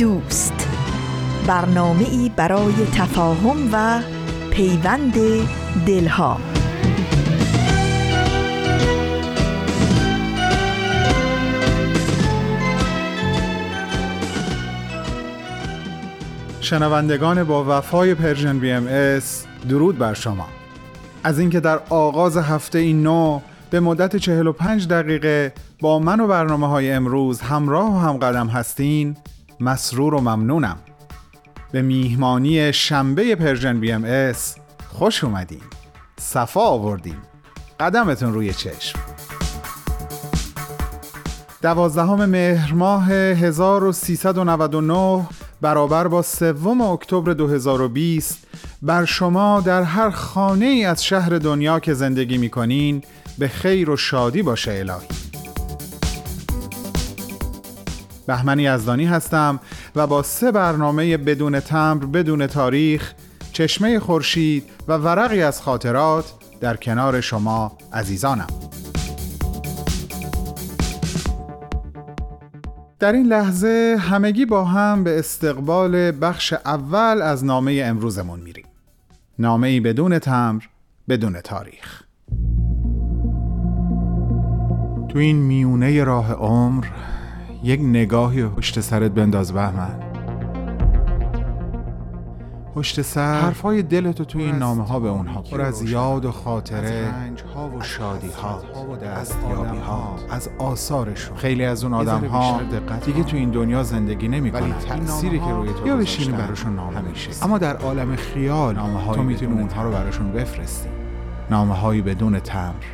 دوست. برنامه ای برای تفاهم و پیوند دلها. شنوندگان با وفای Persian BMS درود بر شما. از اینکه در آغاز هفته‌ای نو به مدت 45 دقیقه با من و برنامه های امروز همراه و همقدم هستین مسرور و ممنونم. به میهمانی شنبه Persian BMS خوش اومدین. صفا آوردین. قدمتون روی چشم. دوازدهم مهر ماه 1399 برابر با سوم اکتبر 2020 بر شما در هر خانه ای از شهر دنیا که زندگی می‌کنین به خیر و شادی باشه الهی. بهمنی یزدانی هستم و با سه برنامه بدون تمر بدون تاریخ چشمه خورشید و ورقی از خاطرات در کنار شما عزیزانم. در این لحظه همگی با هم به استقبال بخش اول از نامه امروزمون میریم. نامه ای بدون تمر بدون تاریخ. تو این میونه راه عمر یک نگاهی پشت سرت بنداز بهمن. پشت سر حرفای دلتو توی این نامه ها به اونها پر از یاد و خاطره ها و شادی ها از یابی ها از آثارشون. خیلی از اون آدم ها دیگه تو این دنیا زندگی نمی ولی تأثیری که روی تو یا بشینی براشون نامه میشه اما در عالم خیال نامه تو می‌تونی اونها رو براشون بفرستی. نامه هایی بدون تمر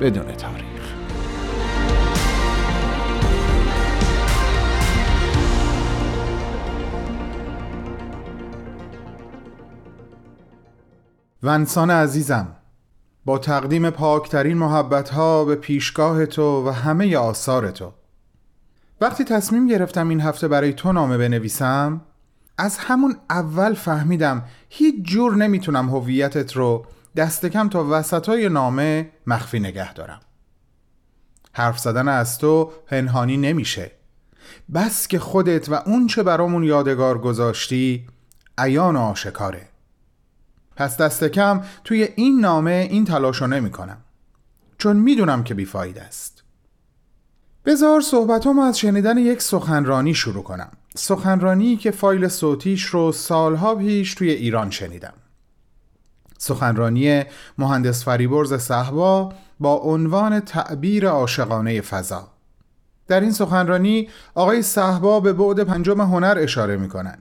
بدون تاریخ. ونسان عزیزم با تقدیم پاکترین محبت ها به پیشگاه تو و همه آثار تو. وقتی تصمیم گرفتم این هفته برای تو نامه بنویسم از همون اول فهمیدم هیچ جور نمی‌تونم هویتت رو دست کم تا وسط های نامه مخفی نگه دارم. حرف زدن از تو پنهانی نمیشه. بس که خودت و اون چه برامون یادگار گذاشتی عیان آشکاره. پس دست کم توی این نامه این تلاشو نمی کنم. چون می‌دونم که بیفاید است. بذار صحبتم از شنیدن یک سخنرانی شروع کنم. سخنرانی که فایل صوتیش رو سالها پیش توی ایران شنیدم. سخنرانی مهندس فریبرز صحبا با عنوان تعبیر عاشقانه فضا. در این سخنرانی آقای صحبا به بعد پنجم هنر اشاره می‌کنن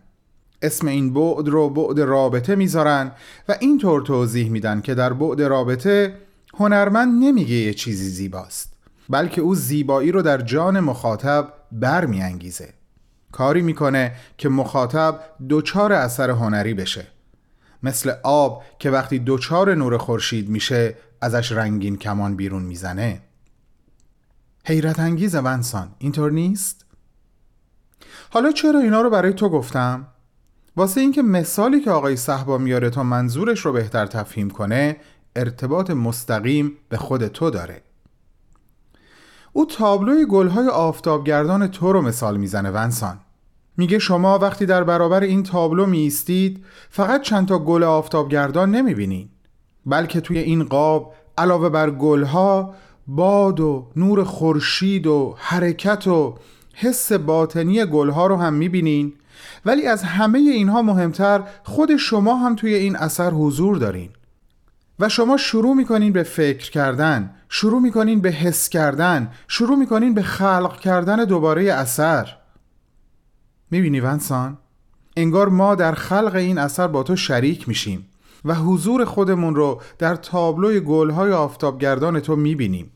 اسم این بعد رو بعد رابطه می‌ذارن و اینطور توضیح میدن که در بعد رابطه هنرمند نمیگه یه چیزی زیباست بلکه او زیبایی رو در جان مخاطب برمیانگیزه کاری می‌کنه که مخاطب دوچار اثر هنری بشه مثل آب که وقتی دوچار نور خورشید میشه ازش رنگین کمان بیرون می‌زنه حیرت انگیز ونسان اینطور نیست؟ حالا چرا اینا رو برای تو گفتم؟ واسه اینکه مثالی که آقای صحبا میاره تا منظورش رو بهتر تفهیم کنه ارتباط مستقیم به خود تو داره. او تابلوی گلهای آفتابگردان تو رو مثال می‌زنه ونسان. میگه شما وقتی در برابر این تابلو میستید فقط چند تا گل آفتابگردان نمی‌بینین بلکه توی این قاب علاوه بر گلها باد و نور خورشید و حرکت و حس باطنی گلها رو هم می‌بینین. ولی از همه اینها مهمتر خود شما هم توی این اثر حضور دارین. و شما شروع می‌کنین به فکر کردن شروع می‌کنین به حس کردن شروع می‌کنین به خلق کردن دوباره اثر. می‌بینی ونسان؟ انگار ما در خلق این اثر با تو شریک میشیم و حضور خودمون رو در تابلوی گلهای آفتابگردان تو می‌بینیم.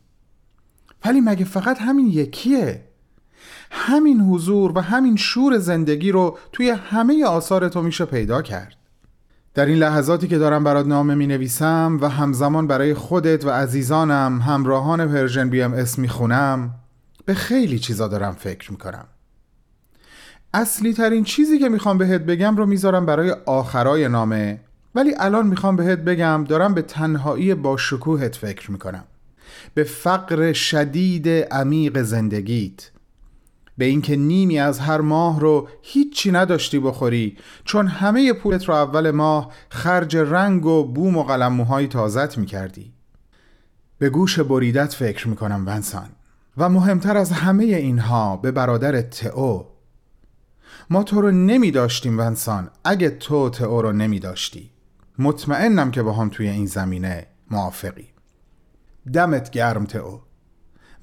ولی مگه فقط همین یکیه؟ همین حضور و همین شور زندگی رو توی همه آثار تو میشه پیدا کرد. در این لحظاتی که دارم برات نامه می نویسم و همزمان برای خودت و عزیزانم همراهان Persian BMS می خونم به خیلی چیزا دارم فکر می کنم اصلی ترین چیزی که می‌خوام بهت بگم رو می‌ذارم برای آخرای نامه ولی الان می‌خوام بهت بگم دارم به تنهایی با شکوهت فکر می‌کنم. به فقر شدید عمیق زندگیت. به اینکه نیمی از هر ماه رو هیچی نداشتی بخوری چون همه پولت رو اول ماه خرج رنگ و بوم و قلم موهای تازت می‌کردی. به گوش بریدت فکر می‌کنم ونسان. و مهمتر از همه اینها به برادر تئو ما تو رو نمی داشتیم ونسان. اگه تو تئو رو نمی داشتی مطمئنم که با هم توی این زمینه موافقی. دمت گرم تئو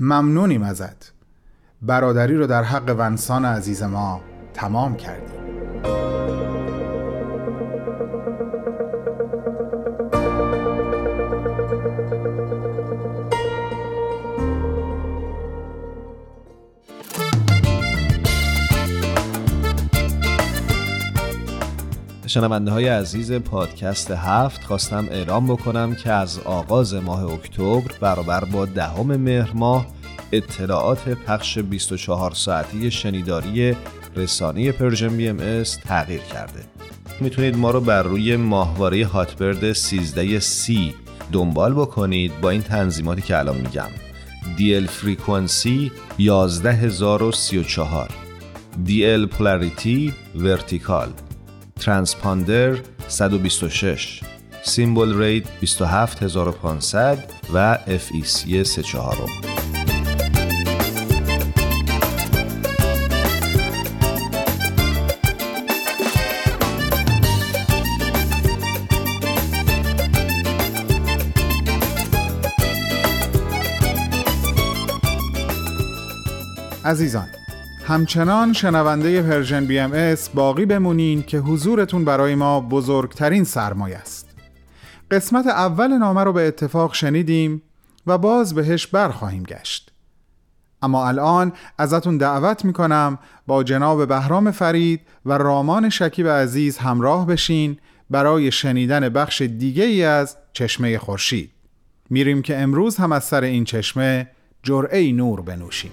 ممنونیم ازت. برادری رو در حق ونسان عزیز ما تمام کردیم. شنونده های عزیز پادکست هفت خواستم اعلام بکنم که از آغاز ماه اکتبر برابر با دهم مهر ماه اطلاعات پخش 24 ساعتی شنیداری رسانه Persian BMS تغییر کرده. می‌تونید ما رو بر روی ماهواره Hotbird 13C دنبال بکنید با این تنظیماتی که الان میگم. DL frequency 11034 DL polarity vertical transponder 126 symbol rate 27500 و FEC 34 عزیزان همچنان شنونده Persian BMS باقی بمونین که حضورتون برای ما بزرگترین سرمایه است. قسمت اول نامه رو به اتفاق شنیدیم و باز بهش برخواهیم گشت. اما الان ازتون دعوت می‌کنم با جناب بهرام فرید و رامان شکیب عزیز همراه بشین برای شنیدن بخش دیگه ای از چشمه خورشید. میریم که امروز هم از سر این چشمه جرعه نور بنوشیم.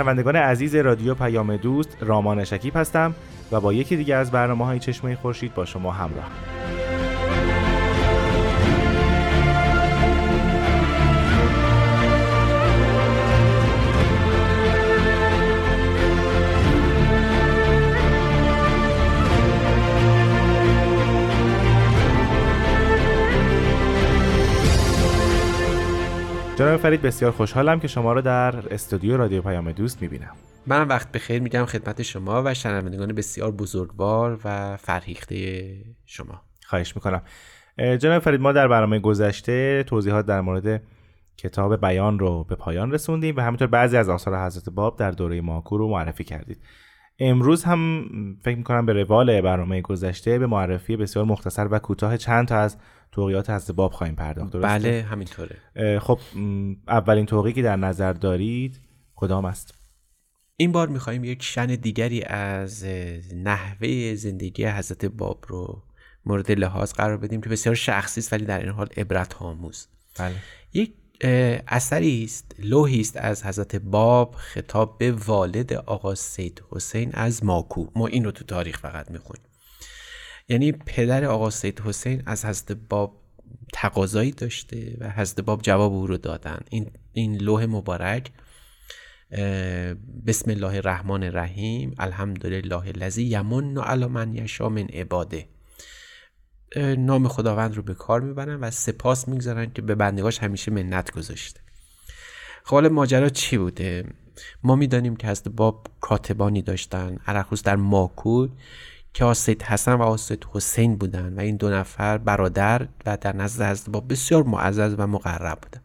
شنوندگان عزیز رادیو پیام دوست رامان شکیب هستم و با یکی دیگه از برنامه های چشمه خورشید با شما همراه. جناب فرید بسیار خوشحالم که شما رو در استودیو رادیو پیام دوست می‌بینم. منم وقت بخیر میگم خدمت شما و شنوندگان بسیار بزرگوار و فرهیخته شما. خواهش می‌کنم. جناب فرید ما در برنامه گذشته توضیحات در مورد کتاب بیان رو به پایان رسوندیم و همینطور بعضی از آثار حضرت باب در دوره ماکو رو معرفی کردید. امروز هم فکر می‌کنم به روال برنامه گذشته به معرفی بسیار مختصر و کوتاه چند تا از توقیات حضرت باب خواهیم پرداخت درسته؟ بله همینطوره. خب اولین توقیی که در نظر دارید کدام است؟ این بار می‌خواهیم یک شن دیگری از نحوه زندگی حضرت باب رو مورد لحاظ قرار بدیم که بسیار شخصی است ولی در این حال عبرت آموز. بله. یک اثری است لوحی است از حضرت باب خطاب به والد آقا سید حسین از ماکو. ما این رو تو تاریخ فقط می‌خونیم. یعنی پدر آقا سید حسین از حضرت باب تقاضایی داشته و حضرت باب جواب او رو دادن. این این لوح مبارک بسم الله الرحمن الرحیم الحمدلله الذی یمن علی من یشا من عباده. نام خداوند رو به کار می‌برن و سپاس می‌گذارن که به بندگاش همیشه منت گذاشته. خب ماجرا چی بوده؟ ما می‌دانیم که حضرت باب کاتبانی داشتن. عرخوز در ماکو که آسید حسن و آسید حسین بودن و این دو نفر برادر و در نزد حضرت باب بسیار معزز و مقرب بودن.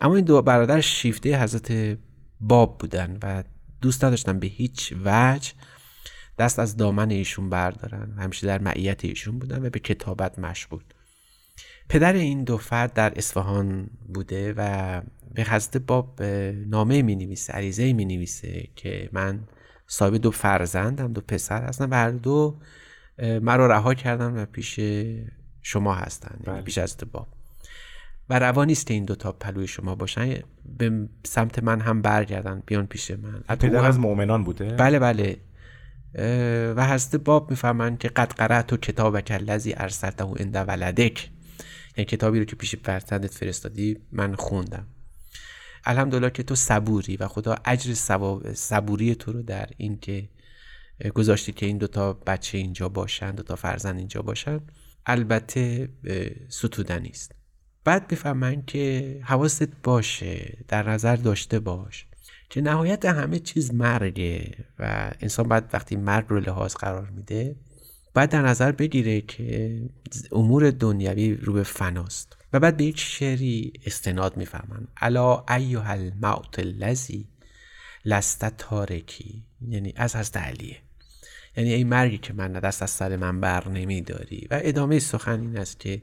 اما این دو برادر شیفته حضرت باب بودن و دوست نداشتن به هیچ وجه دست از دامن ایشون بردارن. همیشه در معیت ایشون بودن و به کتابت مشغول. پدر این دو فرد در اصفهان بوده و به حضرت باب نامه می نویسه عریضه می نویسه که من صاحب دو فرزندم دو پسر هستم و هر دو مرا رها کردن و پیش شما هستن یعنی بله. پیش حضرت باب. و روا نیست این دوتا پلوی شما باشن به سمت من هم برگردن بیان پیش من. پدر از مؤمنان بوده؟ بله بله. و حضرت باب می‌فهمن که قد قرأت و کتاب کلزی ارسلته عند ولدک. یعنی کتابی رو که پیش فرزندت فرستادی من خوندم. الحمدلله که تو صبوری و خدا اجر صبوری تو رو در این که گذاشتی که این دوتا بچه اینجا باشن دوتا فرزند اینجا باشن البته ستودنی است بعد بفهمن که حواست باشه در نظر داشته باش که نهایت همه چیز مرگه و انسان باید وقتی مرگ رو لحاظ قرار میده باید در نظر بگیره که امور دنیوی رو به فناست. و بعد به یک شعری استناد می‌فهمن الا ایها الموت الذی لست تارکی. یعنی از هست علیه. یعنی این مرگی که من دست از سر من بر نمیداری. و ادامه سخن این است که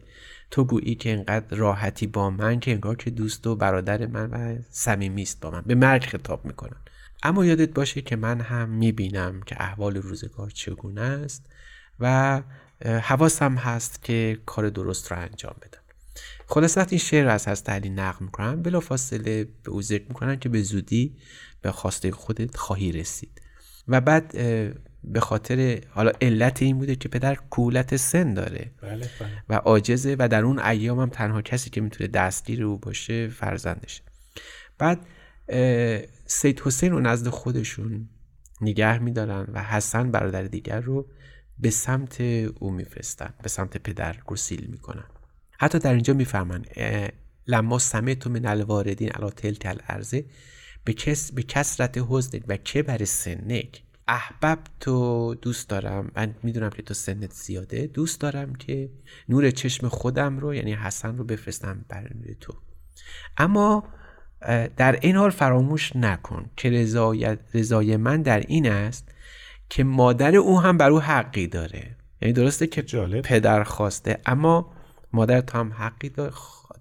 تو گویی که انقدر راحتی با من که انگار که دوست و برادر من و صمیمی است با من. به مرگ خطاب می‌کنن. اما یادت باشه که من هم می‌بینم که احوال روزگار چگونه است و حواسم هست که کار درست رو انجام بدم. خلاصت این شعر از هست علی نقل می‌کنم بلا فاصله به او ذکر می‌کنن که به زودی به خواسته خودت خواهی رسید. و بعد به خاطر حالا علت این بوده که پدر کولت سن داره. بله بله. و عاجزه و در اون ایام هم تنها کسی که می‌تونه دستگیر او باشه فرزندشه. بعد سید حسین رو نزد خودشون نگه میدارن و حسن برادر دیگر رو به سمت او میفرستن به سمت پدر گسیل می‌کنن. حتی در اینجا می‌فهمن لما سمت من الواردین علا تلک الارزه به, کس به کسرت حزن و که بر سنک. احبب تو دوست دارم. من می‌دونم که تو سنت زیاده. دوست دارم که نور چشم خودم رو یعنی حسن رو بفرستم بر تو. اما در این حال فراموش نکن که رضای من در این است که مادر او هم بر او حقی داره. یعنی درسته که جالب. پدر خواسته اما مادر تو هم حقی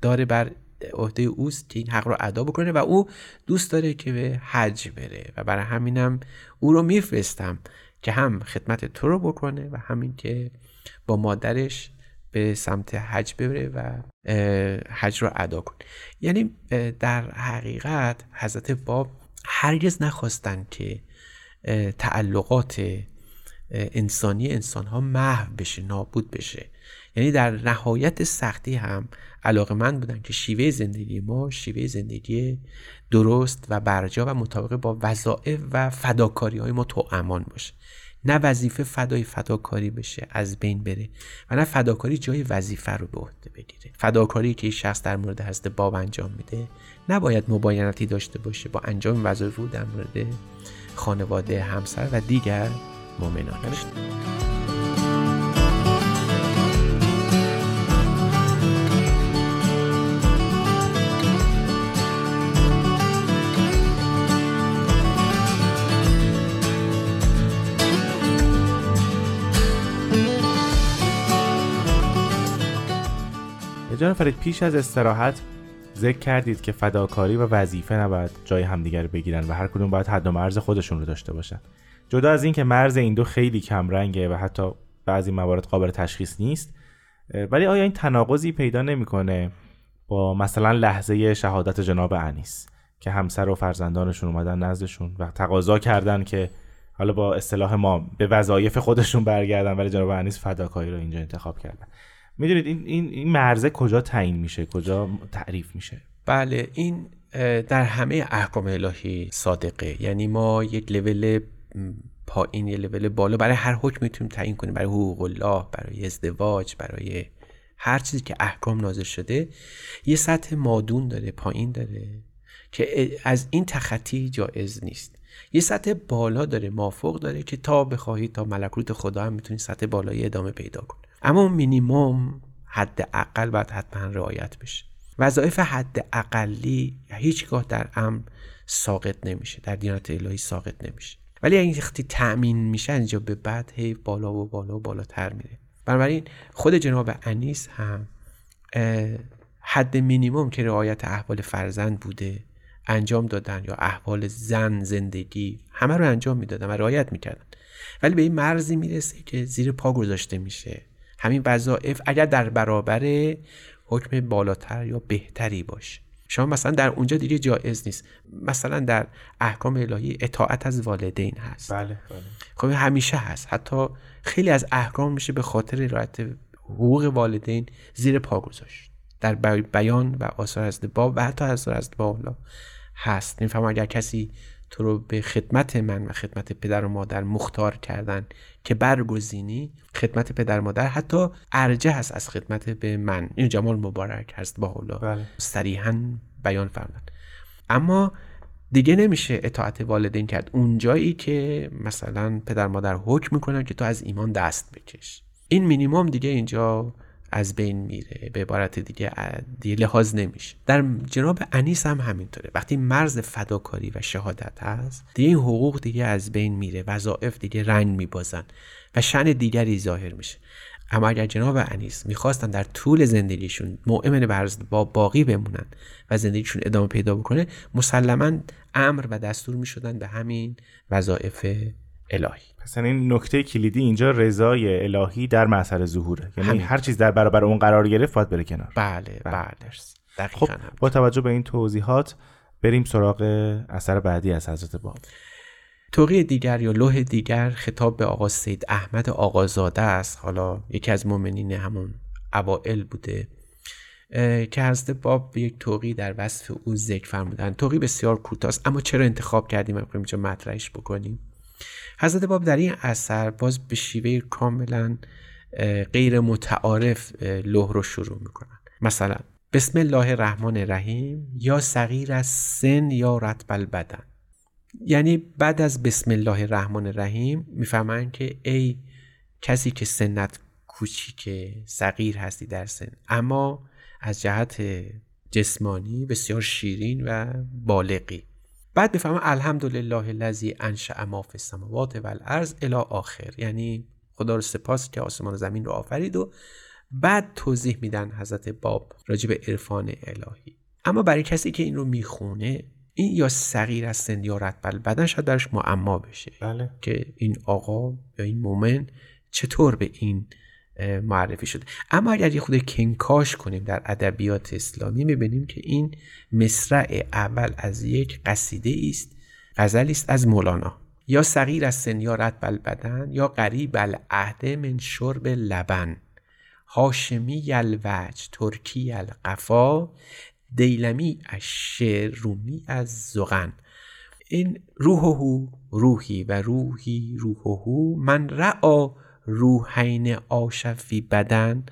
داره بر عهده اوست که این حق رو ادا بکنه و او دوست داره که به حج بره. و برای همینم او رو میفرستم که هم خدمت تو رو بکنه و همین که با مادرش به سمت حج ببره و حج رو ادا کنه. یعنی در حقیقت حضرت باب هرگز نخواستن که تعلقات انسانی انسان ها محو بشه نابود بشه. یعنی در نهایت سختی هم علاقه من بودن که شیوه زندگی ما شیوه زندگی درست و برجا و مطابق با وظایف و فداکاری های ما تو امان باشه. نه وظیفه فدای فداکاری بشه از بین بره و نه فداکاری جای وظیفه رو به عهده بگیره. فداکاری که این شخص در مورد هست باب انجام میده نباید مباینتی داشته باشه با انجام وظایف رو در مورد خانواده همسر و دیگر مؤمنان. جان فرید پیش از استراحت ذکر کردید که فداکاری و وظیفه نباید جای همدیگر بگیرن و هر کدوم باید حد و مرز خودشون رو داشته باشن. جدا از اینکه مرز این دو خیلی کم رنگه و حتی بعضی موارد قابل تشخیص نیست ولی آیا این تناقضی پیدا نمی‌کنه با مثلا لحظه شهادت جناب انیس که همسر و فرزندانشون اومدن نزدشون و تقاضا کردن که حالا با اصطلاح ما به وظایف خودشون برگردن ولی جناب انیس فداکاری رو اینجا انتخاب کردن. می‌دونید این این این مرزه کجا تعیین میشه؟ کجا تعریف میشه؟ بله این در همه احکام الهی صادقه. یعنی ما یک لول پایین یه لول بالا برای هر حکم می‌تونیم تعیین کنیم. برای حقوق الله برای ازدواج برای هر چیزی که احکام نازل شده یه سطح مادون داره پایین داره که از این تخطی جایز نیست. یه سطح بالا داره مافوق داره که تا بخواهی تا ملکوت خدا هم می‌تونی سطح بالایی ادامه پیدا کن اما مینیموم حد اقل باید حتما رعایت بشه. وظایف حد اقلی هیچگاه در امر ساقط نمیشه. در دیانت الهی ساقط نمیشه. ولی این وقتی تأمین میشه اینجا به بعد هی بالا و بالا و بالاتر میره. بنابراین خود جناب انیس هم حد مینیموم که رعایت احوال فرزند بوده انجام دادن یا احوال زن زندگی همه رو انجام می‌دادن و رعایت می‌کردن. ولی به این مرزی می‌رسه که زیر پا گذاشته میشه. همین وظایف اگر در برابر حکم بالاتر یا بهتری باشه. شما مثلا در اونجا دیگه جایز نیست. مثلا در احکام الهی اطاعت از والدین هست. بله بله. خب همیشه هست. حتی خیلی از احکام میشه به خاطر رعایت حقوق والدین زیر پا گذاشت. در بیان و آثار از باب و حتی آثار از باب هست. نمیفهم اگر کسی تو رو به خدمت من و خدمت پدر و مادر مختار کردن که برگزینی خدمت پدر و مادر حتی ارجه هست از خدمت به من. این جمال مبارک هست با حالا بله. صریحا بیان فرمودن اما دیگه نمیشه اطاعت والدین کرد. اونجایی که مثلا پدر مادر حکم می‌کنن که تو از ایمان دست بکش. این مینیموم دیگه اینجا از بین میره به عبارت دیگه, دیگه لحاظ نمیشه. در جناب انیس هم همینطوره. وقتی مرز فداکاری و شهادت هست دیگه این حقوق دیگه از بین میره وظایف دیگه رنگ میبازن و شن دیگری ظاهر میشه. اما اگر جناب انیس می‌خواستن در طول زندگیشون مؤمن برز با باقی بمونن و زندگیشون ادامه پیدا بکنه مسلما امر و دستور می‌شدن به همین وظایف الهی. پس این نکته کلیدی اینجا رضای الهی در مسئله ظهوره. یعنی هر چیز در برابر اون قرار گرفت باید بره کنار. بله بله, بله. خب با توجه به این توضیحات بریم سراغ اثر بعدی از حضرت باب توقی دیگر یا لوح دیگر خطاب به آقا سید احمد آقازاده است. حالا یکی از مؤمنین همون اوائل بوده که حضرت باب یک توقی در وصف او ذکر فرمودن توقی بسیار کوتاه اما چرا انتخاب کردیم؟ اینجا مطرحش بکنیم. حضرت باب در این اثر باز به شیوه کاملا غیر متعارف لوح رو شروع می‌کنن. مثلا بسم الله الرحمن الرحیم یا صغیر از سن یا رتب البدن. یعنی بعد از بسم الله الرحمن الرحیم می‌فهمن که ای کسی که سنت کوچیک صغیر هستی در سن. اما از جهت جسمانی بسیار شیرین و بالغی. بعد بفهمم الحمدلله الذی انشأ ما فی السماوات و الارض الی آخر. یعنی خدا رو سپاس که آسمان و زمین رو آفرید و بعد توضیح میدن حضرت باب راجع به عرفان الهی. اما برای کسی که این رو می‌خونه این یا صغیر از سن یا رتبل بدن شاید درش معما بشه. بله. که این آقا یا این مومن چطور به این معرفی شده. اما اگر یه خود کنکاش کنیم در ادبیات اسلامی می‌بینیم که این مصرع اول از یک قصیده است غزلی است از مولانا. یا صغیر از سنیارت بل بدن یا قریب العهد من شرب لبن. هاشمی الوج ترکی القفا دیلمی از شعر رومی از زغن این روحهو روحی و روحی روحهو من رعا روحین آشفی بدن.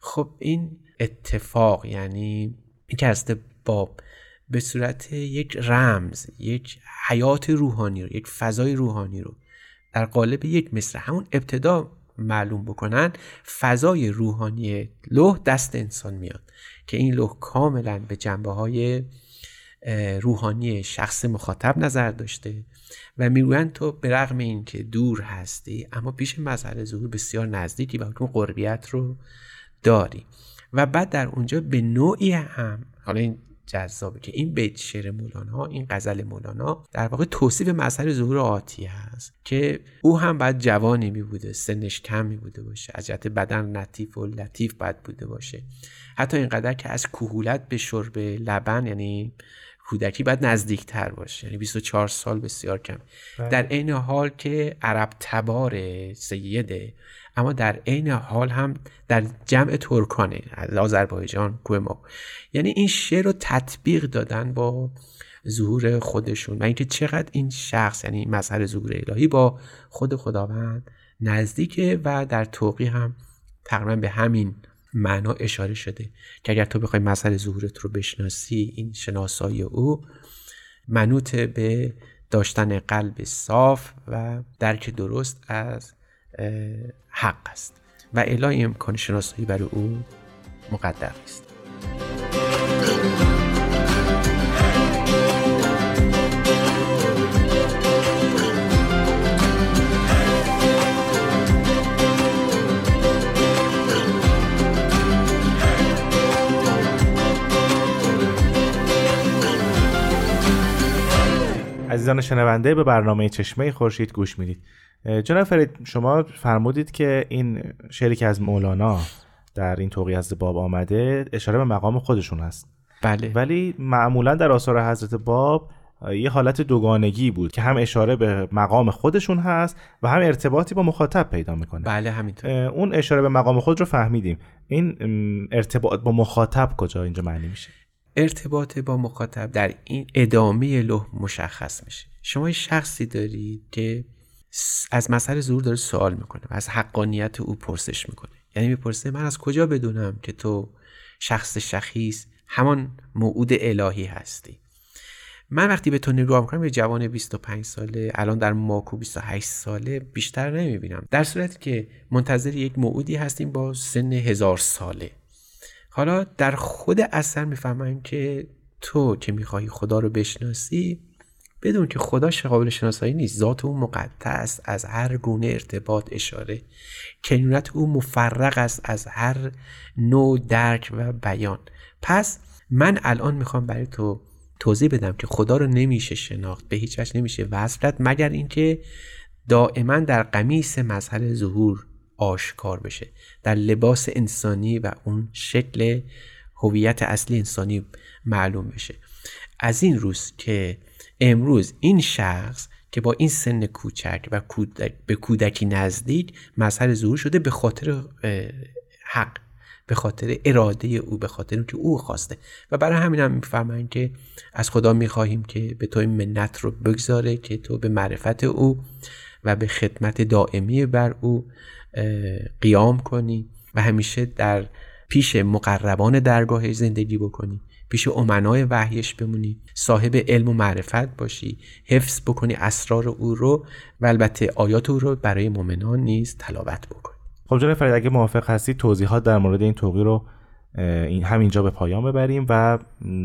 خب این اتفاق یعنی این که از باب به صورت یک رمز یک حیات روحانی رو یک فضای روحانی رو در قالب یک مصر همون ابتدا معلوم بکنن فضای روحانی لوح دست انسان میاد که این لوح کاملا به جنبه های روحانی شخص مخاطب نظر داشته. و می‌گویند تو به رغم اینکه دور هستی اما پیش مظهر ظهور بسیار نزدیکی و حکم قربیت رو داری. و بعد در اونجا به نوعی هم حالا این جذابه که این بیت شعر مولانا این غزل مولانا در واقع توصیف مظهر ظهور آتی هست که او هم بعد جوانی می بوده سنش کم می بوده باشه از جهت بدن لطیف و لطیف باید بوده باشه. حتی اینقدر که از کهولت به شرب لبن یعنی کودکی باید نزدیک تر باشه. یعنی 24 سال بسیار کم. بله. در عین حال که عرب تبار سید اما در عین حال هم در جمع ترکانه از آذربایجان کوه ما یعنی این شعر رو تطبیق دادن با ظهور خودشون. و اینکه چقدر این شخص یعنی مظهر ظهور الهی با خود خداوند نزدیکه و در توقی هم تقریبا به همین معنا اشاره شده که اگر تو بخوای مظهر ظهورت رو بشناسی این شناسایی او منوط به داشتن قلب صاف و درک درست از حق است. و الا امکان شناسایی برای او مقدر است. عزیزان شنونده به برنامه چشمه خورشید گوش می‌دید. جناب فرید شما فرمودید که این شعری که از مولانا در این توقی از باب آمده اشاره به مقام خودشون هست بله. ولی معمولا در آثار حضرت باب یه حالت دوگانگی بود که هم اشاره به مقام خودشون هست و هم ارتباطی با مخاطب پیدا می‌کنه. بله همینطور. اون اشاره به مقام خود رو فهمیدیم. این ارتباط با مخاطب کجا اینجا معنی میشه؟ ارتباط با مخاطب در این ادامه لح مشخص میشه. شما یه شخصی دارید که از مسئله زور داره سوال می‌کنه و از حقانیت او پرسش می‌کنه. یعنی می‌پرسه من از کجا بدونم که تو شخص شخیص همان موعود الهی هستی؟ من وقتی به تو نگاه می‌کنم یه جوان 25 ساله الان در ماکو 28 ساله بیشتر نمی‌بینم. در صورتی که منتظر یک موعودی هستیم با سن هزار ساله. حالا در خود اثر می‌فهمن که تو که می‌خواهی خدا رو بشناسی بدون که خدا قابل شناسایی نیست. ذات او است از هر گونه ارتباط اشاره. کنونت او مفرق است از هر نوع درک و بیان. پس من الان می‌خوام برای تو توضیح بدم که خدا رو نمیشه شناخت به هیچ وجه نمیشه وصلت مگر اینکه دائما در قمیس مظهر ظهور آشکار بشه. در لباس انسانی و اون شکل هویت اصلی انسانی معلوم بشه. از این روز که امروز این شخص که با این سن کوچک و به کودکی نزدیک مظهر ظهور شده به خاطر حق به خاطر اراده او به خاطر که او خواسته. و برای همین هم می‌فهمن که از خدا می‌خواهیم که به تو این منت رو بگذاره که تو به معرفت او و به خدمت دائمی بر او قیام کنی و همیشه در پیش مقربان درگاهش زندگی بکنی. پیش امنای وحیش بمونی. صاحب علم و معرفت باشی. حفظ بکنی اسرار او رو و البته آیات او رو برای مؤمنان نیز تلاوت بکنی. خب جناب فرید اگه موافق هستی توضیحات در مورد این توقی رو این همینجا به پایان ببریم و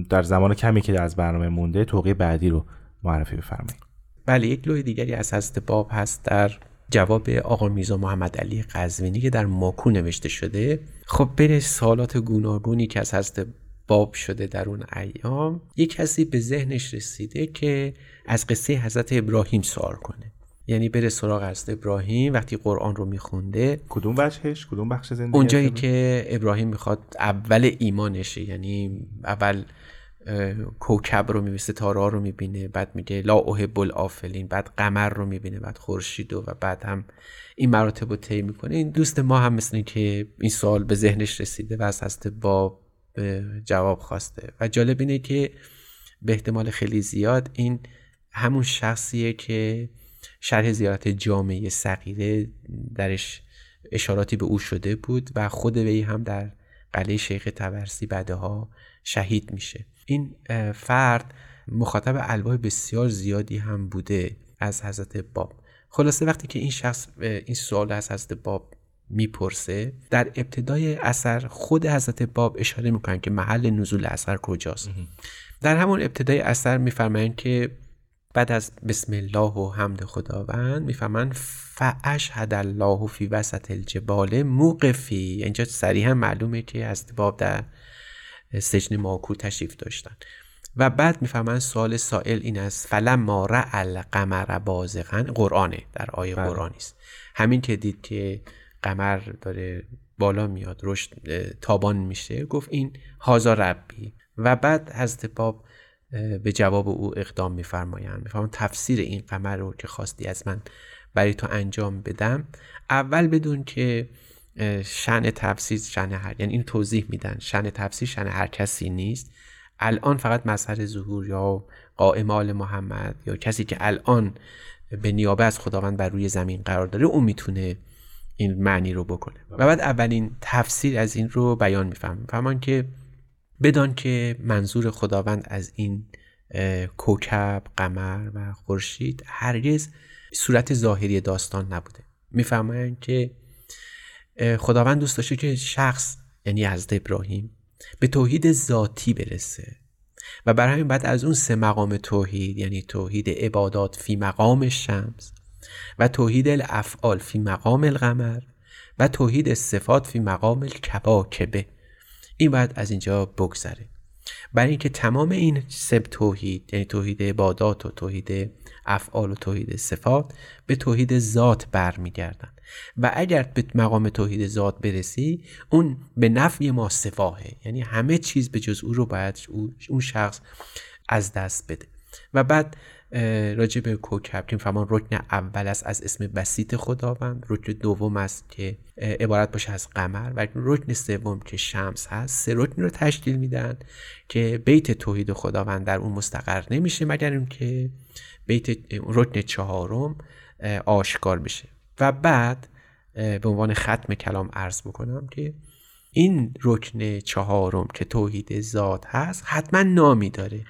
در زمان کمی که از برنامه مونده توقی بعدی رو معرفی بفرمایید. بله یک لوح دیگری از حضرت باب هست در جواب آقا میرزا محمد علی قزوینی که در ماکو نوشته شده. خب بین سالات گوناگونی که از حضرت باب شده در اون ایام. یک کسی به ذهنش رسیده که از قصه حضرت ابراهیم سوال کنه. یعنی بره سراغ حضرت ابراهیم وقتی قرآن رو میخونده. کدوم وجهش؟ کدوم بخش زندگی اونجایی که ابراهیم می‌خواد اول ایمانشه یعنی اول کوکب رو می‌بینه ستاره رو می‌بینه بعد میگه لا احب الافلین بعد قمر رو می‌بینه بعد خورشید و بعد هم این مراتب رو طی می‌کنه. این دوست ما هم مثل که این سوال به ذهنش رسیده و از هست با جواب خواسته. و جالب اینه که به احتمال خیلی زیاد این همون شخصیه که شرح زیارت جامعه صغیره درش اشاراتی به او شده بود و خود وی هم در قلعه شیخ تبرسی بعدها شهید میشه. این فرد مخاطب الواح بسیار زیادی هم بوده از حضرت باب. خلاصه وقتی که این شخص این سوال از حضرت باب می‌پرسه در ابتدای اثر خود حضرت باب اشاره می‌کنن که محل نزول اثر کجاست. در همون ابتدای اثر میفرمایند که بعد از بسم الله و حمد خداوند می‌فهمن فاشهد الله فی وسط الجبال موقفی. اینجا صریحا معلومه که از باب در سجن ماکو تشریف داشتن. و بعد می‌فهمن سوال سائل این است فلم ما القمر بازغن قرآنه در آیه بله. قرآنی است. همین که دید که قمر داره بالا میاد رشد تابان میشه گفت این هازا ربی. و بعد حضرت باب به جواب او اقدام میفرمایند. میفرمان تفسیر این قمر رو که خواستی از من برای تو انجام بدم اول بدون که شن تفسیر شن هر یعنی این توضیح میدن. شن تفسیر شن هر کسی نیست. الان فقط مظهر ظهور یا قائم آل محمد یا کسی که الان به نیابه از خداوند بر روی زمین قرار داره اون می‌تونه این معنی رو بکنه. و بعد اولین تفسیر از این رو بیان میفهم میفهمان که بدان که منظور خداوند از این کوکب قمر و خورشید هرگز صورت ظاهری داستان نبوده. می‌فهمند که خداوند دوست داشته که شخص یعنی حضرت ابراهیم به توحید ذاتی برسه. و برای همین بعد از اون سه مقام توحید یعنی توحید عبادات فی مقام شمس و توحید الافعال فی مقام القمر و توحید صفات فی مقام الکواکبه این باید از اینجا بگذره. برای اینکه تمام این سب توحید یعنی توحید عبادات و توحید افعال و توحید صفات به توحید ذات برمیگردن. و اگر به مقام توحید ذات برسی اون به نفع ما صفاهه. یعنی همه چیز به جز او رو باید اون شخص از دست بده. و بعد راجع به کوکب که فرمان رکن اول است از اسم بسیط خداوند. رکن دوم است که عبارت باشه از قمر و رکن سوم که شمس هست. سه رکن رو تشکیل میدن که بیت توحید خداوند در اون مستقر نمیشه مگر اینکه بیت رکن چهارم آشکار بشه. و بعد به عنوان ختم کلام عرض بکنم که این رکن چهارم که توحید ذات هست حتما نامی داره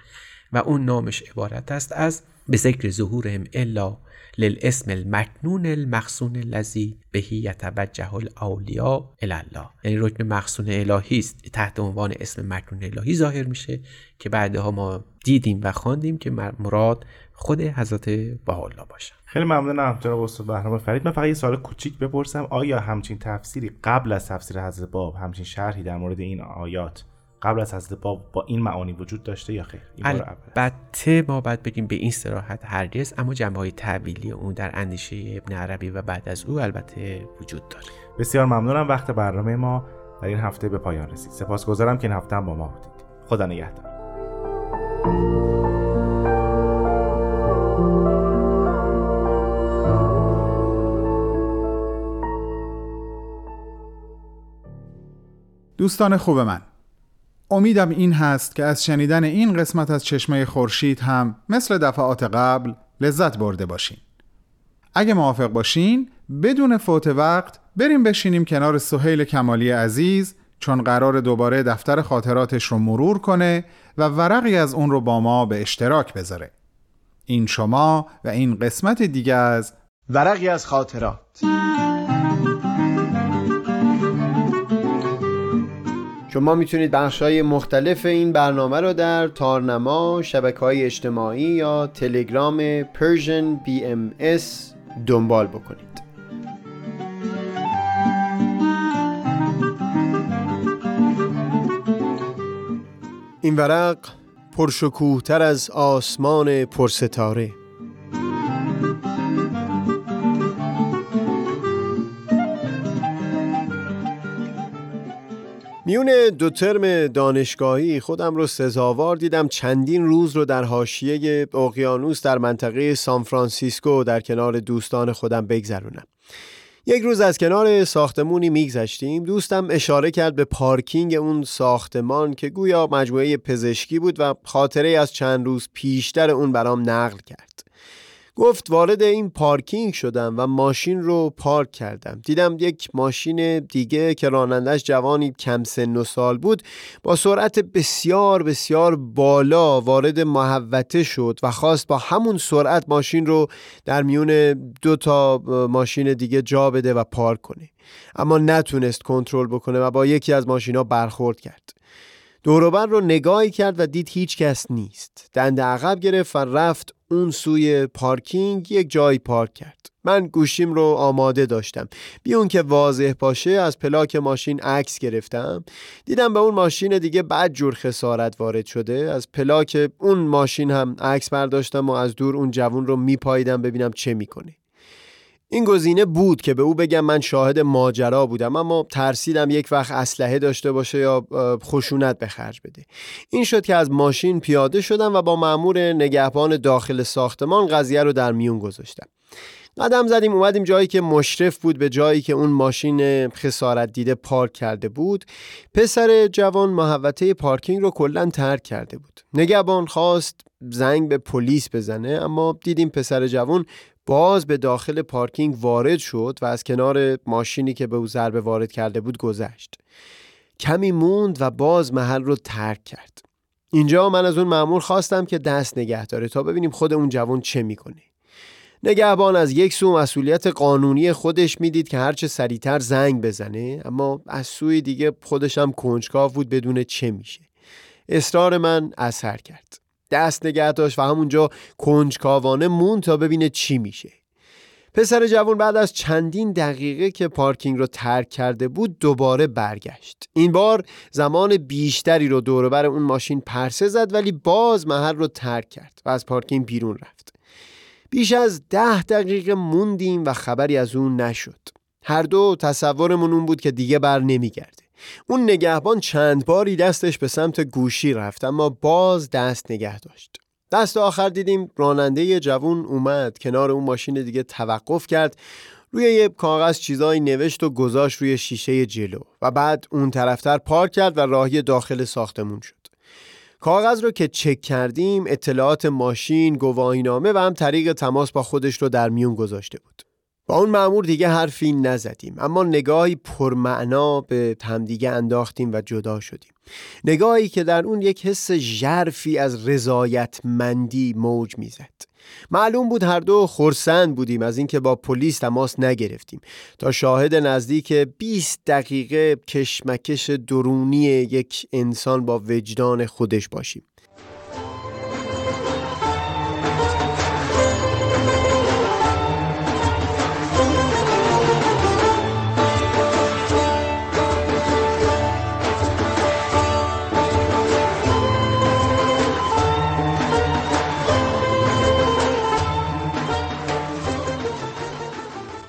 و اون نامش عبارت است از به ذکر ظهورهم الا للاسم المکنون المخصون الذی بهی یتوجه الاولیا الله. یعنی رکن مخصون الهی است. تحت عنوان اسم مکنون الهی ظاهر میشه که بعدها ما دیدیم و خواندیم که مراد خود حضرت الله باشه. خیلی ممنونم جناب استاد بهرام فرید. من فقط یه سوال کوچیک بپرسم. آیا همچین تفسیری قبل از تفسیر حضرت باب همچین شرحی در مورد این آیات قبل از حضرت باب با این معانی وجود داشته یا خیر؟ البته ما باید بگیم به این سراحت هرگز اما جنبه های تعبیلی اون در اندیشه ابن عربی و بعد از او البته وجود داره. بسیار ممنونم وقت برنامه ما در این هفته به پایان رسید. سپاسگزارم که این هفته هم با ما بودید. خدا نگهدار. دوستان خوب من امیدم این هست که از شنیدن این قسمت از چشمه خورشید هم مثل دفعات قبل لذت برده باشین. اگه موافق باشین بدون فوت وقت بریم بشینیم کنار سهیل کمالی عزیز چون قرار دوباره دفتر خاطراتش رو مرور کنه و ورقی از اون رو با ما به اشتراک بذاره. این شما و این قسمت دیگه از ورقی از خاطرات. شما می‌تونید بخش های مختلف این برنامه رو در تارنما شبکه های اجتماعی یا تلگرام Persian BMS دنبال بکنید. این ورق پرشکوهتر از آسمان پرستاره. میون دو ترم دانشگاهی خودم رو سزاوار دیدم. چندین روز رو در حاشیه اقیانوس در منطقه سان فرانسیسکو در کنار دوستان خودم بگذرونم یک روز از کنار ساختمونی میگذشتیم. دوستم اشاره کرد به پارکینگ اون ساختمان که گویا مجموعه پزشکی بود و خاطره از چند روز پیشتر اون برام نقل کرد. گفت وارد این پارکینگ شدم و ماشین رو پارک کردم. دیدم یک ماشین دیگه که رانندش جوانی کم سن و سال بود با سرعت بسیار بسیار بالا وارد محوته شد و خواست با همون سرعت ماشین رو در میون دو تا ماشین دیگه جا بده و پارک کنه. اما نتونست کنترل بکنه و با یکی از ماشینا برخورد کرد. دوروبر رو نگاهی کرد و دید هیچ کس نیست. دنده عقب گرفت و رفت اون سوی پارکینگ یک جایی پارک کرد. من گوشیم رو آماده داشتم. بی اون که واضح باشه از پلاک ماشین عکس گرفتم. دیدم به اون ماشین دیگه بد جور خسارت وارد شده. از پلاک اون ماشین هم عکس برداشتم و از دور اون جوون رو میپاییدم ببینم چه می‌کنه. این گزینه بود که به او بگم من شاهد ماجرا بودم اما ترسیدم یک وقت اسلحه داشته باشه یا خشونت به خرج بده. این شد که از ماشین پیاده شدم و با مأمور نگهبان داخل ساختمان قضیه رو در میون گذاشتم. قدم زدیم اومدیم جایی که مشرف بود به جایی که اون ماشین خسارت دیده پارک کرده بود. پسر جوان محوطه پارکینگ رو کلا ترک کرده بود. نگهبان خواست زنگ به پلیس بزنه اما دیدیم پسر جوان باز به داخل پارکینگ وارد شد و از کنار ماشینی که به او ضربه وارد کرده بود گذشت. کمی موند و باز محل رو ترک کرد. اینجا من از اون مأمور خواستم که دست نگه داره تا ببینیم خود اون جوان چه می‌کنه. نگهبان از یک سو مسئولیت قانونی خودش می‌دید که هرچه سریعتر زنگ بزنه اما از سوی دیگه خودش هم کنجکاو بود بدون چه میشه. اصرار من اثر کرد. دست نگه داشت و همونجا کنجکاوانه مون تا ببینه چی میشه. پسر جوان بعد از چندین دقیقه که پارکینگ رو ترک کرده بود دوباره برگشت. این بار زمان بیشتری رو دوربر اون ماشین پرسه زد ولی باز محل رو ترک کرد و از پارکینگ بیرون رفت. بیش از ده دقیقه موندیم و خبری از اون نشد. هر دو تصورمون اون بود که دیگه بر نمیگرده. اون نگهبان چند باری دستش به سمت گوشی رفت اما باز دست نگه داشت دست آخر دیدیم راننده جوون اومد کنار اون ماشین دیگه توقف کرد روی یه کاغذ چیزایی نوشت و گذاشت روی شیشه جلو و بعد اون طرفتر پارک کرد و راهی داخل ساختمون شد کاغذ رو که چک کردیم اطلاعات ماشین، گواهینامه و هم طریق تماس با خودش رو در میون گذاشته بود. با اون معمور دیگه حرفی نزدیم. اما نگاهی پرمعنا به همدیگه انداختیم و جدا شدیم. نگاهی که در اون یک حس ژرفی از رضایتمندی موج می‌زد. معلوم بود هر دو خرسند بودیم از اینکه با پلیس تماس نگرفتیم. تا شاهد نزدیک 20 دقیقه کشمکش درونی یک انسان با وجدان خودش باشیم.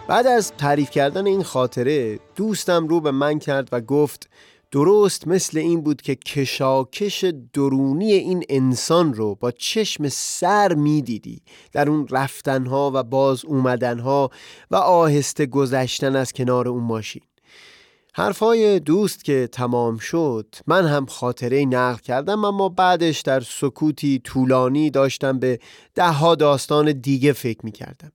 بعد از تعریف کردن این خاطره دوستم رو به من کرد و گفت درست مثل این بود که کشاکش درونی این انسان رو با چشم سر می‌دیدی. در اون رفتنها و باز اومدنها و آهسته گذشتن از کنار اون ماشین. حرفای دوست که تمام شد من هم خاطره نقل کردم اما بعدش در سکوتی طولانی داشتم به دهها داستان دیگه فکر می کردم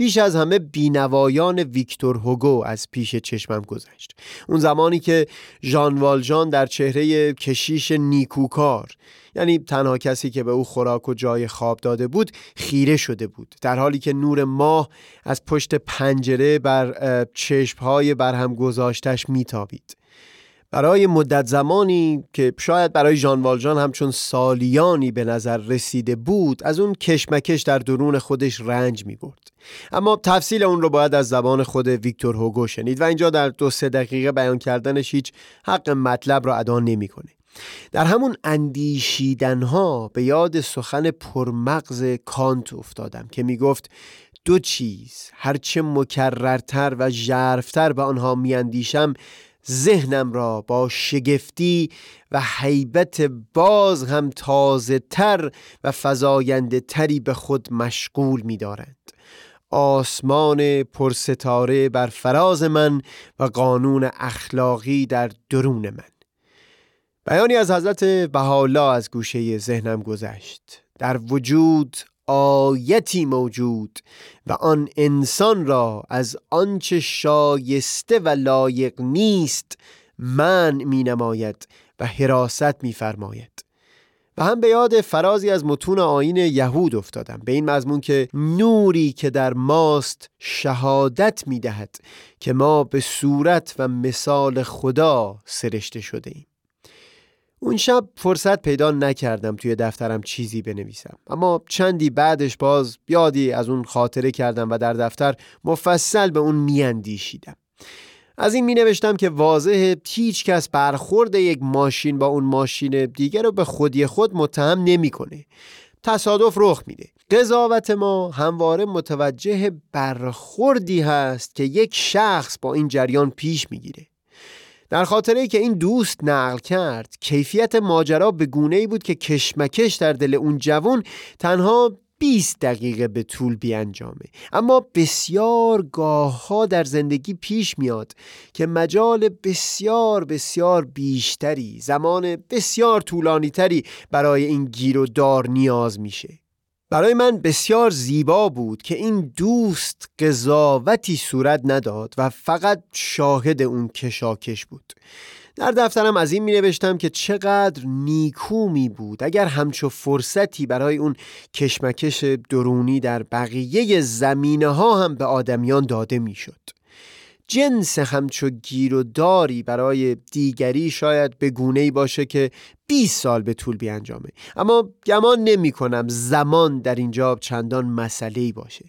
بیش از همه بینوایان ویکتور هوگو از پیش چشمم گذشت. اون زمانی که ژان والژان در چهره کشیش نیکوکار یعنی تنها کسی که به او خوراک و جای خواب داده بود خیره شده بود. در حالی که نور ماه از پشت پنجره بر چشمهای برهم گذاشتش میتابید. برای مدت زمانی که شاید برای ژان والژان همچون سالیانی به نظر رسیده بود از اون کشمکش در درون خودش رنج می برد اما تفصیل اون رو باید از زبان خود ویکتور هوگو شنید و اینجا در دو سه دقیقه بیان کردنش هیچ حق مطلب را ادا نمی‌کنه. در همون اندیشیدنها به یاد سخن پرمغز کانت افتادم که می گفت دو چیز هرچه مکررتر و ژرفتر به آنها میاندیشم ذهنم را با شگفتی و حیبت باز هم تازه تر و فضاینده تری به خود مشغول می دارند. آسمان پرستاره بر فراز من و قانون اخلاقی در درون من بیانی از حضرت بهاءالله از گوشه ذهنم گذشت در وجود آیتی موجود و آن انسان را از آنچه شایسته و لایق نیست من می نماید و حراست می فرماید و هم به یاد فرازی از متون آین یهود افتادم به این مضمون که نوری که در ماست شهادت می دهد که ما به صورت و مثال خدا سرشته شده ایم. اون شب فرصت پیدا نکردم توی دفترم چیزی بنویسم. اما چندی بعدش باز یادی از اون خاطره کردم و در دفتر مفصل به اون میاندیشیدم. از این می نوشتم که واضح هیچ کس برخورد یک ماشین با اون ماشین دیگر رو به خودی خود متهم نمی‌کنه. تصادف رخ میده. قضاوت ما همواره متوجه برخوردی هست که یک شخص با این جریان پیش می‌گیره. در خاطره که این دوست نقل کرد کیفیت ماجرا به گونه ای بود که کشمکش در دل اون جوان تنها 20 دقیقه به طول بیانجامه. اما بسیار گاه ها در زندگی پیش میاد که مجال بسیار بسیار بیشتری زمان بسیار طولانی تری برای این گیر و دار نیاز میشه. برای من بسیار زیبا بود که این دوست قضاوتی صورت نداد و فقط شاهد اون کشاکش بود در دفترم از این می نوشتم که چقدر نیکو می بود اگر همچو فرصتی برای اون کشمکش درونی در بقیه زمینه ها هم به آدمیان داده می شد. جنس همچو گیر و داری برای دیگری شاید به گونه باشه که 20 سال به طول بیانجامه. اما گمان نمی کنم زمان در اینجا چندان مسئله باشه.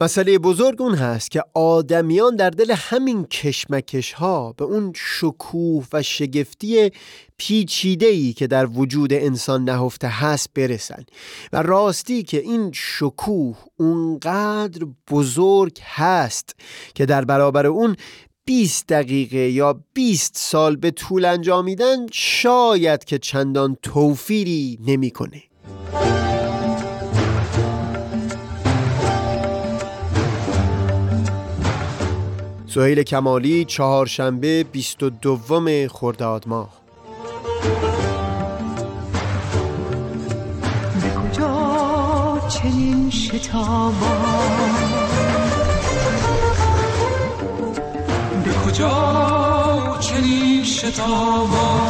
مسئله بزرگ اون هست که آدمیان در دل همین کشمکش ها به اون شکوه و شگفتی پیچیده ای که در وجود انسان نهفته هست برسن و راستی که این شکوه اونقدر بزرگ هست که در برابر اون 20 دقیقه یا 20 سال به طول انجامیدن شاید که چندان توفیری نمی‌کنه. سهیل کمالی چهارشنبه 22 خرداد ماه به کجا چنین شتابا؟ به کجا چنین شتابا؟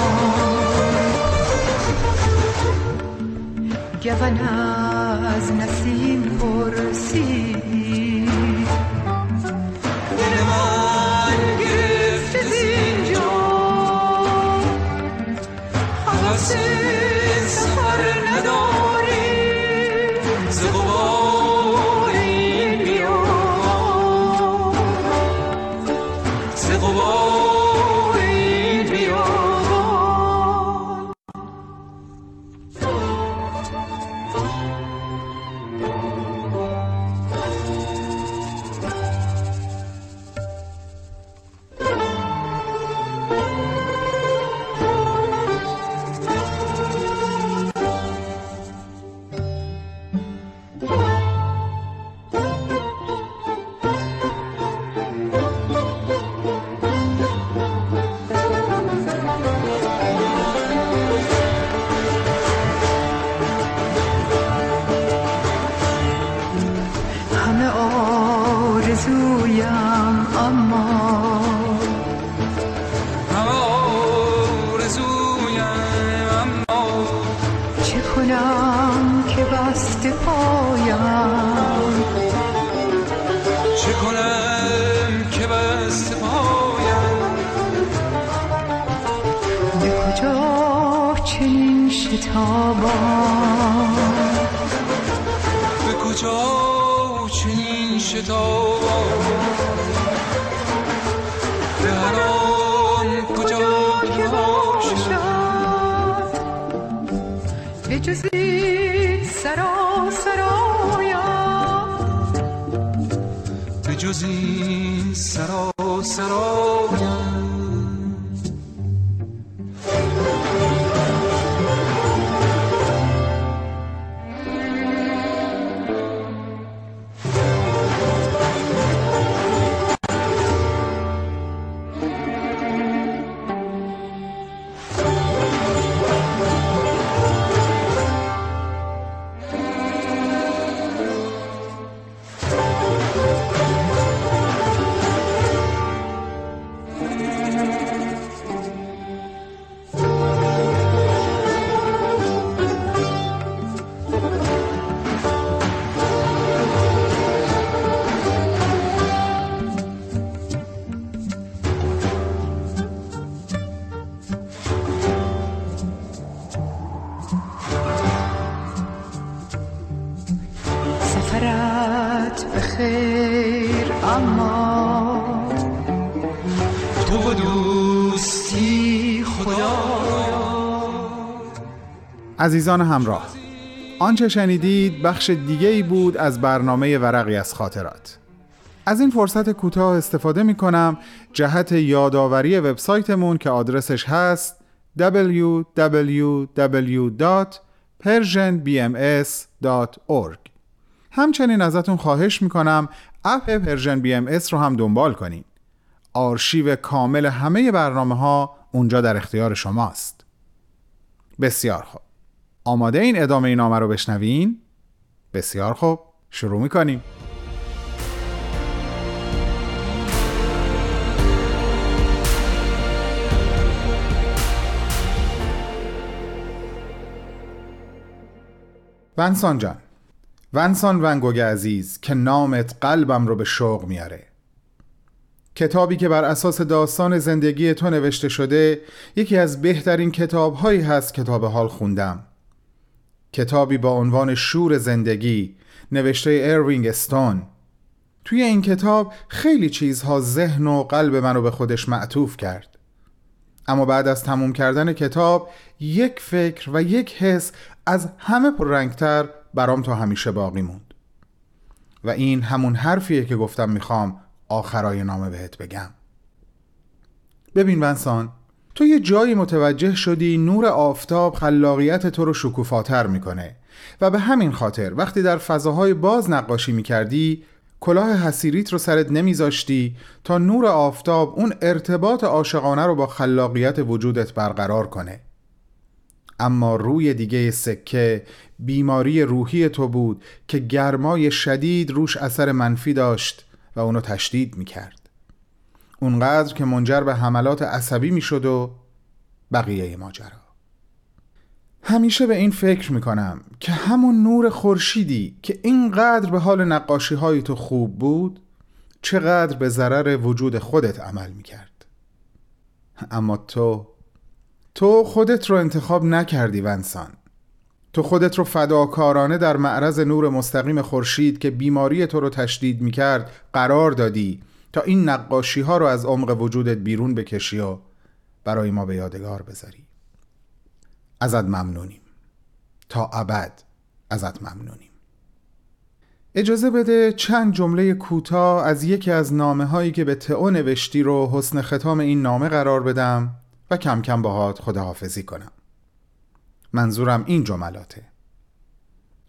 گون از نسیم پرسید. جزی سرا سرایم به جزی سرا عزیزان همراه. آنچه شنیدید بخش دیگه ای بود از برنامه ورقی از خاطرات. از این فرصت کوتاه استفاده می کنم جهت یادآوری وبسایتمون که آدرسش هست www.persianbms.org همچنین ازتون خواهش می‌کنم app Persian BMS رو هم دنبال کنین. آرشیو کامل همه برنامه ها اونجا در اختیار شماست. بسیار خوب. آماده این ادامه این نامه رو بشنوین؟ بسیار خوب شروع می‌کنیم. ونسان جان ونسان ونگوگ عزیز که نامت قلبم رو به شوق میاره. کتابی که بر اساس داستان زندگی تو نوشته شده یکی از بهترین کتابهایی هست که تا به حال خوندم. کتابی با عنوان شور زندگی نوشته اروینگ استون. توی این کتاب خیلی چیزها ذهن و قلب منو به خودش معطوف کرد. اما بعد از تموم کردن کتاب یک فکر و یک حس از همه پررنگتر برام تا همیشه باقی موند. و این همون حرفیه که گفتم می‌خوام آخرای نامه بهت بگم. ببین ونسان تو یه جایی متوجه شدی نور آفتاب خلاقیت تو رو شکوفاتر می‌کنه. و به همین خاطر وقتی در فضاهای باز نقاشی می‌کردی کلاه حسیریت رو سرت نمیذاشتی تا نور آفتاب اون ارتباط عاشقانه رو با خلاقیت وجودت برقرار کنه. اما روی دیگه سکه بیماری روحی تو بود که گرمای شدید روش اثر منفی داشت و اونو تشدید می‌کرد. اونقدر که منجر به حملات عصبی می‌شد و بقیه ماجرا. همیشه به این فکر می‌کنم که همون نور خورشیدی که اینقدر به حال نقاشی های تو خوب بود چقدر به ضرر وجود خودت عمل می‌کرد. اما تو تو خودت رو انتخاب نکردی ونسان. تو خودت رو فداکارانه در معرض نور مستقیم خورشید که بیماری تو رو تشدید می‌کرد قرار دادی. تا این نقاشی ها رو از عمق وجودت بیرون بکشی و برای ما به یادگار بذاری. ازت ممنونیم. تا ابد ازت ممنونیم. اجازه بده چند جمله کوتاه از یکی از نامه هایی که به تئو نوشتی رو حسن ختام این نامه قرار بدم و کم کم باهات خداحافظی کنم. منظورم این جملاته.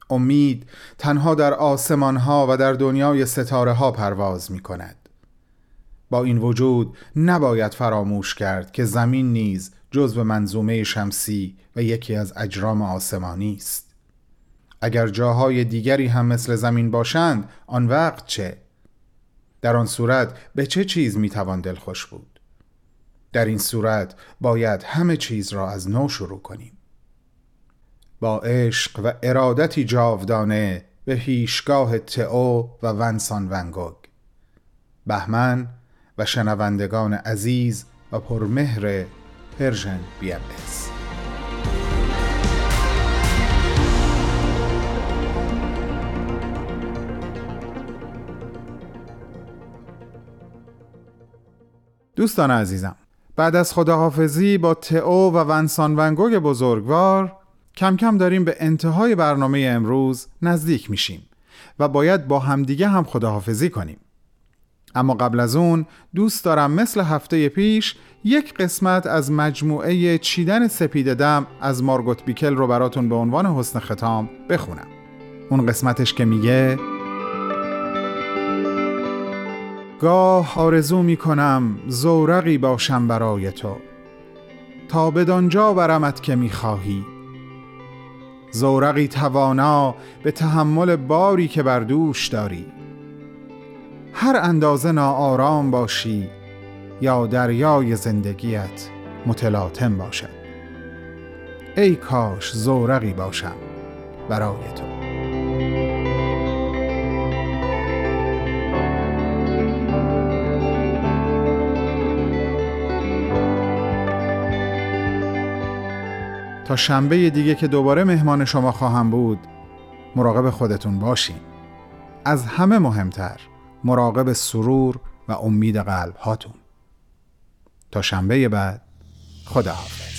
امید تنها در آسمان ها و در دنیای ستاره ها پرواز می کند با این وجود نباید فراموش کرد که زمین نیز جزو منظومه شمسی و یکی از اجرام آسمانی است. اگر جاهای دیگری هم مثل زمین باشند آن وقت چه؟ در آن صورت به چه چیز می توان دلخوش بود؟ در این صورت باید همه چیز را از نو شروع کنیم. با عشق و ارادتی جاودانه به پیشگاه تئو و ونسان ونگوگ بهمن و شنوندگان عزیز و پرمهر Persian BMS. دوستان عزیزم بعد از خداحافظی با تئو و ونسان ونگوگ بزرگوار کم کم داریم به انتهای برنامه امروز نزدیک میشیم و باید با همدیگه هم خداحافظی کنیم اما قبل از اون دوست دارم مثل هفته پیش یک قسمت از مجموعه چیدن سپید دم از مارگوت بیکل رو براتون به عنوان حسن ختام بخونم. اون قسمتش که میگه گاه آرزو می‌کنم زورقی باشم برای تو. تا بدانجا برمت که می‌خواهی. زورقی توانا به تحمل باری که بر دوش داری. هر اندازه ناآرام باشی یا دریای زندگیت متلاطم باشد. ای کاش زورقی باشم برای تو. تا شنبه دیگه که دوباره مهمان شما خواهم بود مراقب خودتون باشین. از همه مهمتر. مراقب سرور و امید قلب هاتون تا شنبه بعد خداحافظ.